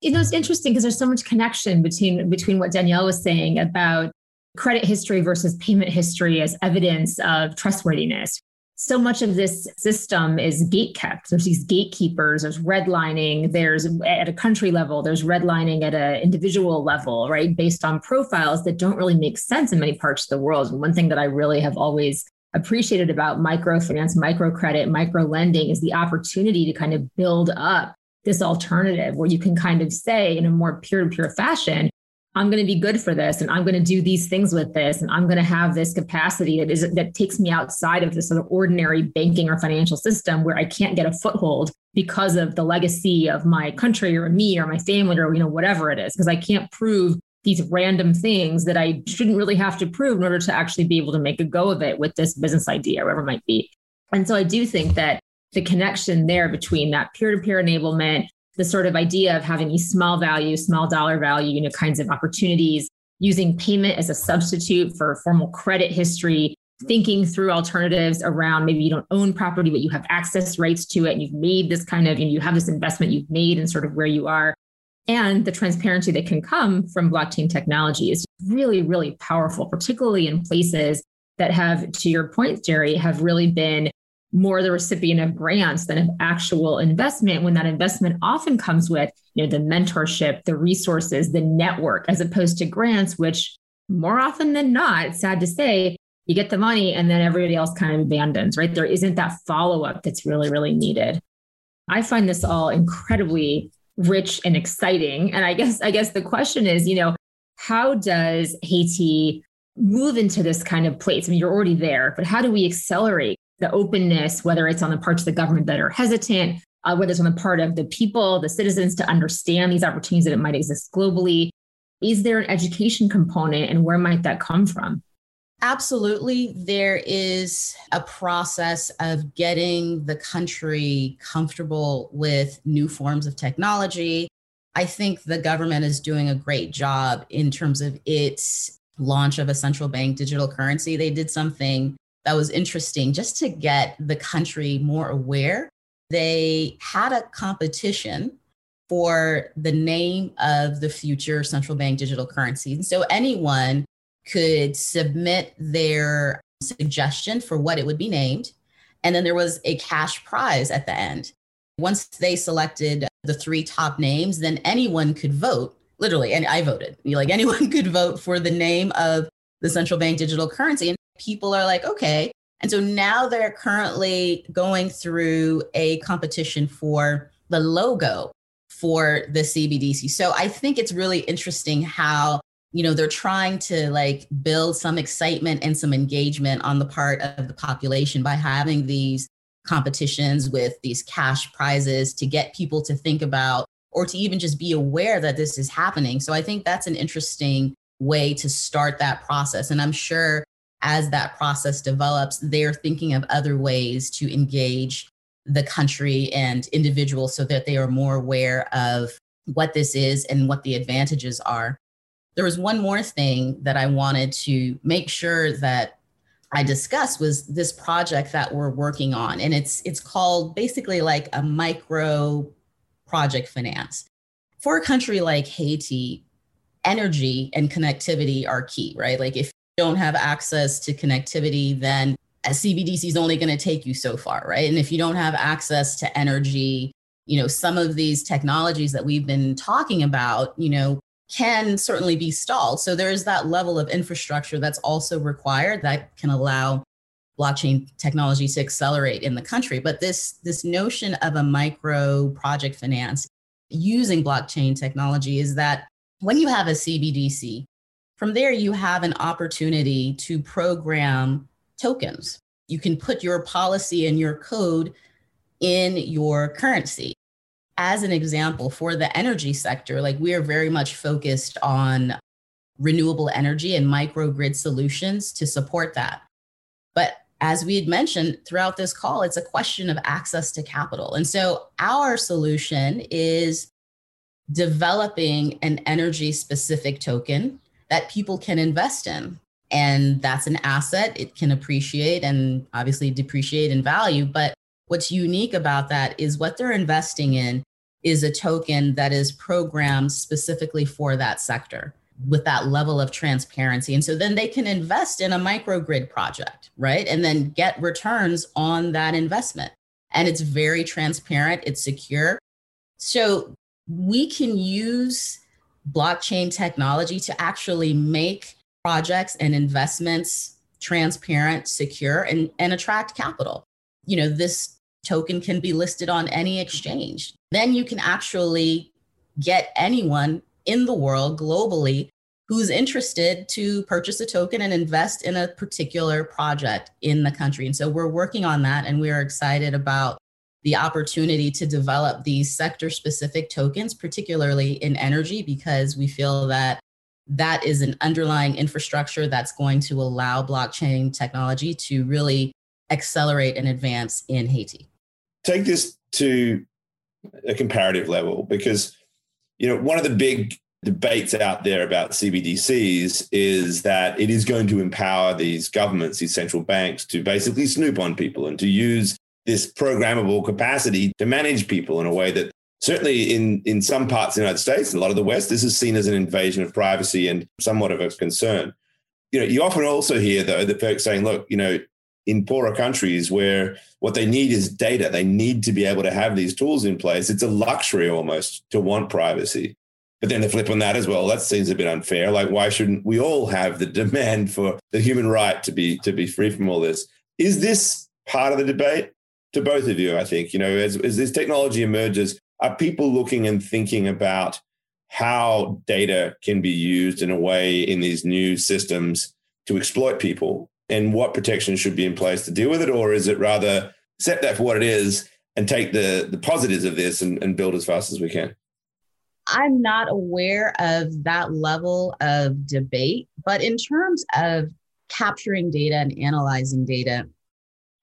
you know, it's interesting because there's so much connection between between what Daniele was saying about credit history versus payment history as evidence of trustworthiness. So much of this system is gate kept. There's these gatekeepers, there's redlining, there's at a country level, there's redlining at an individual level, right? Based on profiles that don't really make sense in many parts of the world. And one thing that I really have always appreciated about microfinance, microcredit, micro lending is the opportunity to kind of build up this alternative where you can kind of say in a more peer to peer fashion, I'm going to be good for this and I'm going to do these things with this and I'm going to have this capacity that is that takes me outside of this sort of ordinary banking or financial system where I can't get a foothold because of the legacy of my country or me or my family or you know whatever it is because I can't prove these random things that I shouldn't really have to prove in order to actually be able to make a go of it with this business idea whatever it might be. And so I do think that the connection there between that peer-to-peer enablement the sort of idea of having these small value, small dollar value, you know, kinds of opportunities, using payment as a substitute for formal credit history, thinking through alternatives around maybe you don't own property, but you have access rights to it. And you've made this kind of, and you have this investment you've made and sort of where you are. And the transparency that can come from blockchain technology is really, really powerful, particularly in places that have, to your point, Jerry, have really been more the recipient of grants than of actual investment when that investment often comes with you know the mentorship the resources the network as opposed to grants which more often than not sad to say you get the money and then everybody else kind of abandons right? There isn't that follow-up that's really really needed. I find this all incredibly rich and exciting. And i guess i guess the question is you know how does haiti move into this kind of place? I mean you're already there but how do we accelerate the openness, whether it's on the parts of the government that are hesitant, uh, whether it's on the part of the people, the citizens to understand these opportunities that it might exist globally. Is there an education component and where might that come from? Absolutely. There is a process of getting the country comfortable with new forms of technology. I think the government is doing a great job in terms of its launch of a central bank digital currency. They did something that was interesting just to get the country more aware. They had a competition for the name of the future central bank digital currency. And so anyone could submit their suggestion for what it would be named. And then there was a cash prize at the end. Once they selected the three top names, then anyone could vote, literally, and I voted. Like anyone could vote for the name of the central bank digital currency. People are like, okay. And so now they're currently going through a competition for the logo for the CBDC. So I think it's really interesting how you know they're trying to like build some excitement and some engagement on the part of the population by having these competitions with these cash prizes to get people to think about or to even just be aware that this is happening. So I think that's an interesting way to start that process and I'm sure as that process develops, they're thinking of other ways to engage the country and individuals so that they are more aware of what this is and what the advantages are. There was one more thing that I wanted to make sure that I discussed was this project that we're working on and it's it's called basically like a micro project finance. For a country like Haiti, energy and connectivity are key, right? Like if don't have access to connectivity, then a CBDC is only going to take you so far, right? And if you don't have access to energy, you know, some of these technologies that we've been talking about, you know, can certainly be stalled. So there's that level of infrastructure that's also required that can allow blockchain technology to accelerate in the country. But this this notion of a micro project finance using blockchain technology is that when you have a CBDC, from there, you have an opportunity to program tokens. You can put your policy and your code in your currency. As an example, for the energy sector, like we are very much focused on renewable energy and microgrid solutions to support that. But as we had mentioned throughout this call, it's a question of access to capital. And so our solution is developing an energy specific token that people can invest in. And that's an asset. It can appreciate and obviously depreciate in value. But what's unique about that is what they're investing in is a token that is programmed specifically for that sector with that level of transparency. And so then they can invest in a microgrid project, right? And then get returns on that investment. And it's very transparent, it's secure. So we can use blockchain technology to actually make projects and investments transparent, secure, and, and attract capital. You know, this token can be listed on any exchange. Then you can actually get anyone in the world globally who's interested to purchase a token and invest in a particular project in the country. And so we're working on that and we are excited about the opportunity to develop these sector specific tokens, particularly in energy, because we feel that that is an underlying infrastructure that's going to allow blockchain technology to really accelerate and advance in Haiti. Take this to a comparative level because you know one of the big debates out there about CBDCs is that it is going to empower these governments, these central banks, to basically snoop on people and to use this programmable capacity to manage people in a way that certainly in, in some parts of the United States, and a lot of the West, this is seen as an invasion of privacy and somewhat of a concern. You know, you often also hear though the folks saying, look, you know, in poorer countries where what they need is data, they need to be able to have these tools in place. It's a luxury almost to want privacy. But then the flip on that as well, that seems a bit unfair. Like, why shouldn't we all have the demand for the human right to be to be free from all this? Is this part of the debate? To both of you, I think, you know, as, as this technology emerges, are people looking and thinking about how data can be used in a way in these new systems to exploit people and what protections should be in place to deal with it? Or is it rather accept that for what it is and take the, the positives of this and, and build as fast as we can? I'm not aware of that level of debate, but in terms of capturing data and analyzing data,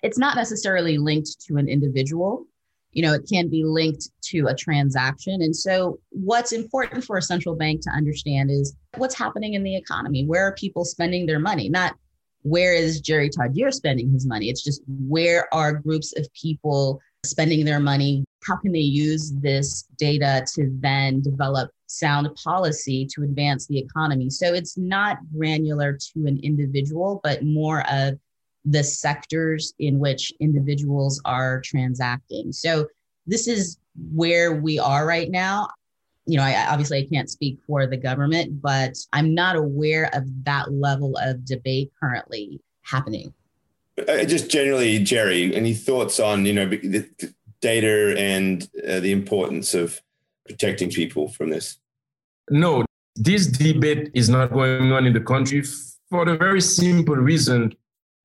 it's not necessarily linked to an individual. You know, it can be linked to a transaction. And so, what's important for a central bank to understand is what's happening in the economy. Where are people spending their money? Not where is Jerry Tardieu spending his money? It's just where are groups of people spending their money? How can they use this data to then develop sound policy to advance the economy? So it's not granular to an individual, but more of the sectors in which individuals are transacting. So this is where we are right now. You know, I obviously I can't speak for the government, but I'm not aware of that level of debate currently happening. Uh, just generally, Jerry, any thoughts on you know the data and uh, the importance of protecting people from this? No, this debate is not going on in the country for the very simple reason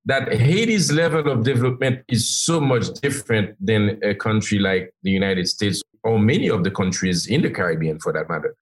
that Haiti's level of development is so much different than a country like the United States or many of the countries in the Caribbean for that matter.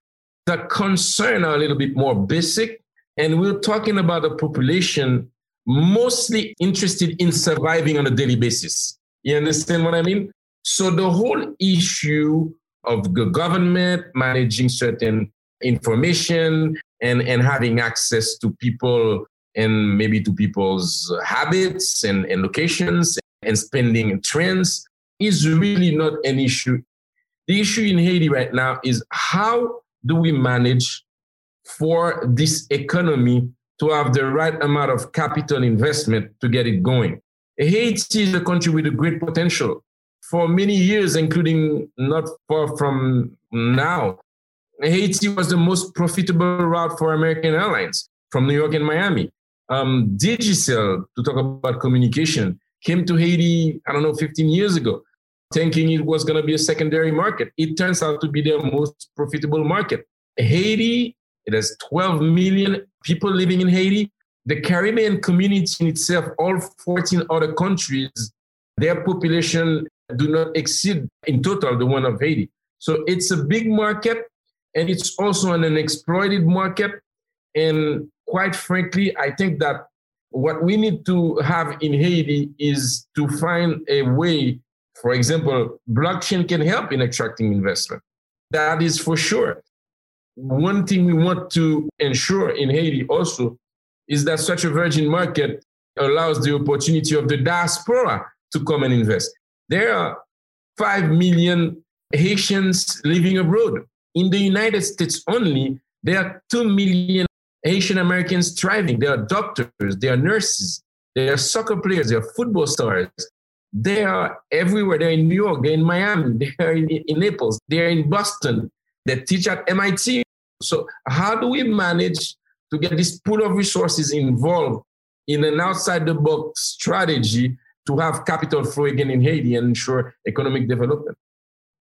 The concern are a little bit more basic, and we're talking about a population mostly interested in surviving on a daily basis. You understand what I mean? So the whole issue of the government managing certain information and, and having access to people and maybe to people's habits and, and locations and spending trends is really not an issue. The issue in Haiti right now is how do we manage for this economy to have the right amount of capital investment to get it going. Haiti is a country with a great potential. For many years, including not far from now, Haiti was the most profitable route for American Airlines from New York and Miami. Um, Digicel, to talk about communication, came to Haiti, I don't know, 15 years ago, thinking it was going to be a secondary market. It turns out to be their most profitable market. Haiti, it has 12 million people living in Haiti. The Caribbean community in itself, all 14 other countries, their population do not exceed in total the one of Haiti. So it's a big market and it's also an unexploited market. And quite frankly, I think that what we need to have in Haiti is to find a way, for example, blockchain can help in attracting investment. That is for sure one thing we want to ensure in Haiti also is that such a virgin market allows the opportunity of the diaspora to come and invest. There are 5 million Haitians living abroad. In the United States only, there are 2 million Haitian Americans thriving. They are doctors, they are nurses, they are soccer players, they are football stars. They are everywhere. They're in New York, they're in Miami, they're in, in Naples, they're in Boston, they teach at MIT. So, how do we manage to get this pool of resources involved in an outside the box strategy to have capital flow again in Haiti and ensure economic development?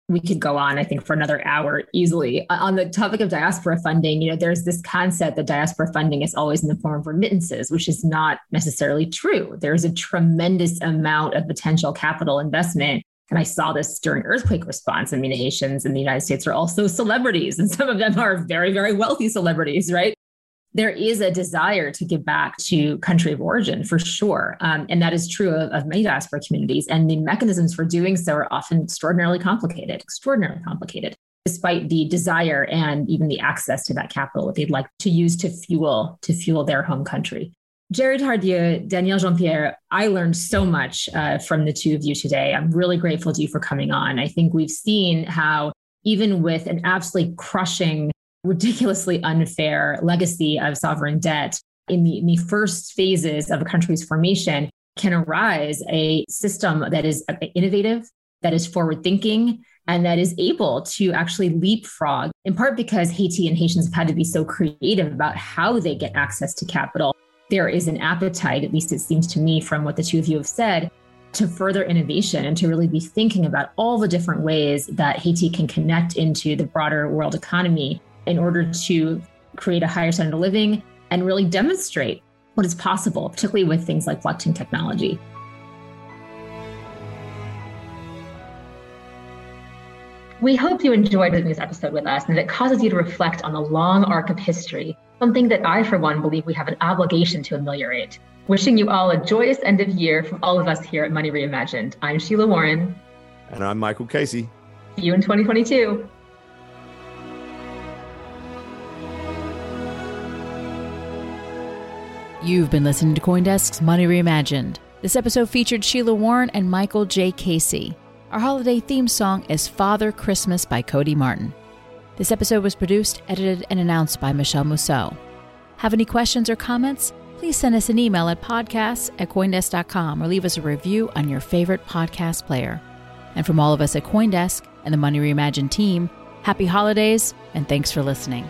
We could go on, I think, for another hour easily. Uh, on the topic of diaspora funding, you know, there's this concept that diaspora funding is always in the form of remittances, which is not necessarily true. There's a tremendous amount of potential capital investment. And I saw this during earthquake response. I mean, Haitians in the United States are also celebrities, and some of them are very, very wealthy celebrities, right? There is a desire to give back to country of origin for sure. Um, and that is true of, of, many diaspora communities. And the mechanisms for doing so are often extraordinarily complicated, extraordinarily complicated, despite the desire and even the access to that capital that they'd like to use to fuel, to fuel their home country. Jerry Tardieu, Daniele Jean Pierre, I learned so much uh, from the two of you today. I'm really grateful to you for coming on. I think we've seen how, even with an absolutely crushing ridiculously unfair legacy of sovereign debt in the, in the first phases of a country's formation can arise a system that is innovative, that is forward thinking, and that is able to actually leapfrog, in part because Haiti and Haitians have had to be so creative about how they get access to capital. There is an appetite, at least it seems to me from what the two of you have said, to further innovation and to really be thinking about all the different ways that Haiti can connect into the broader world economy in order to create a higher standard of living and really demonstrate what is possible, particularly with things like blockchain technology. We hope you enjoyed this episode with us and that it causes you to reflect on the long arc of history, something that I, for one, believe we have an obligation to ameliorate. Wishing you all a joyous end of year from all of us here at Money Reimagined. I'm Sheila Warren. And I'm Michael Casey. See you in 2022. You've been listening to CoinDesk's Money Reimagined. This episode featured Sheila Warren and Michael J. Casey. Our holiday theme song is Father Christmas by Cody Martin. This episode was produced, edited, and announced by Michelle Mousseau. Have any questions or comments? Please send us an email at podcasts at CoinDesk.com or leave us a review on your favorite podcast player. And from all of us at Coindesk and the Money Reimagined team, happy holidays and thanks for listening.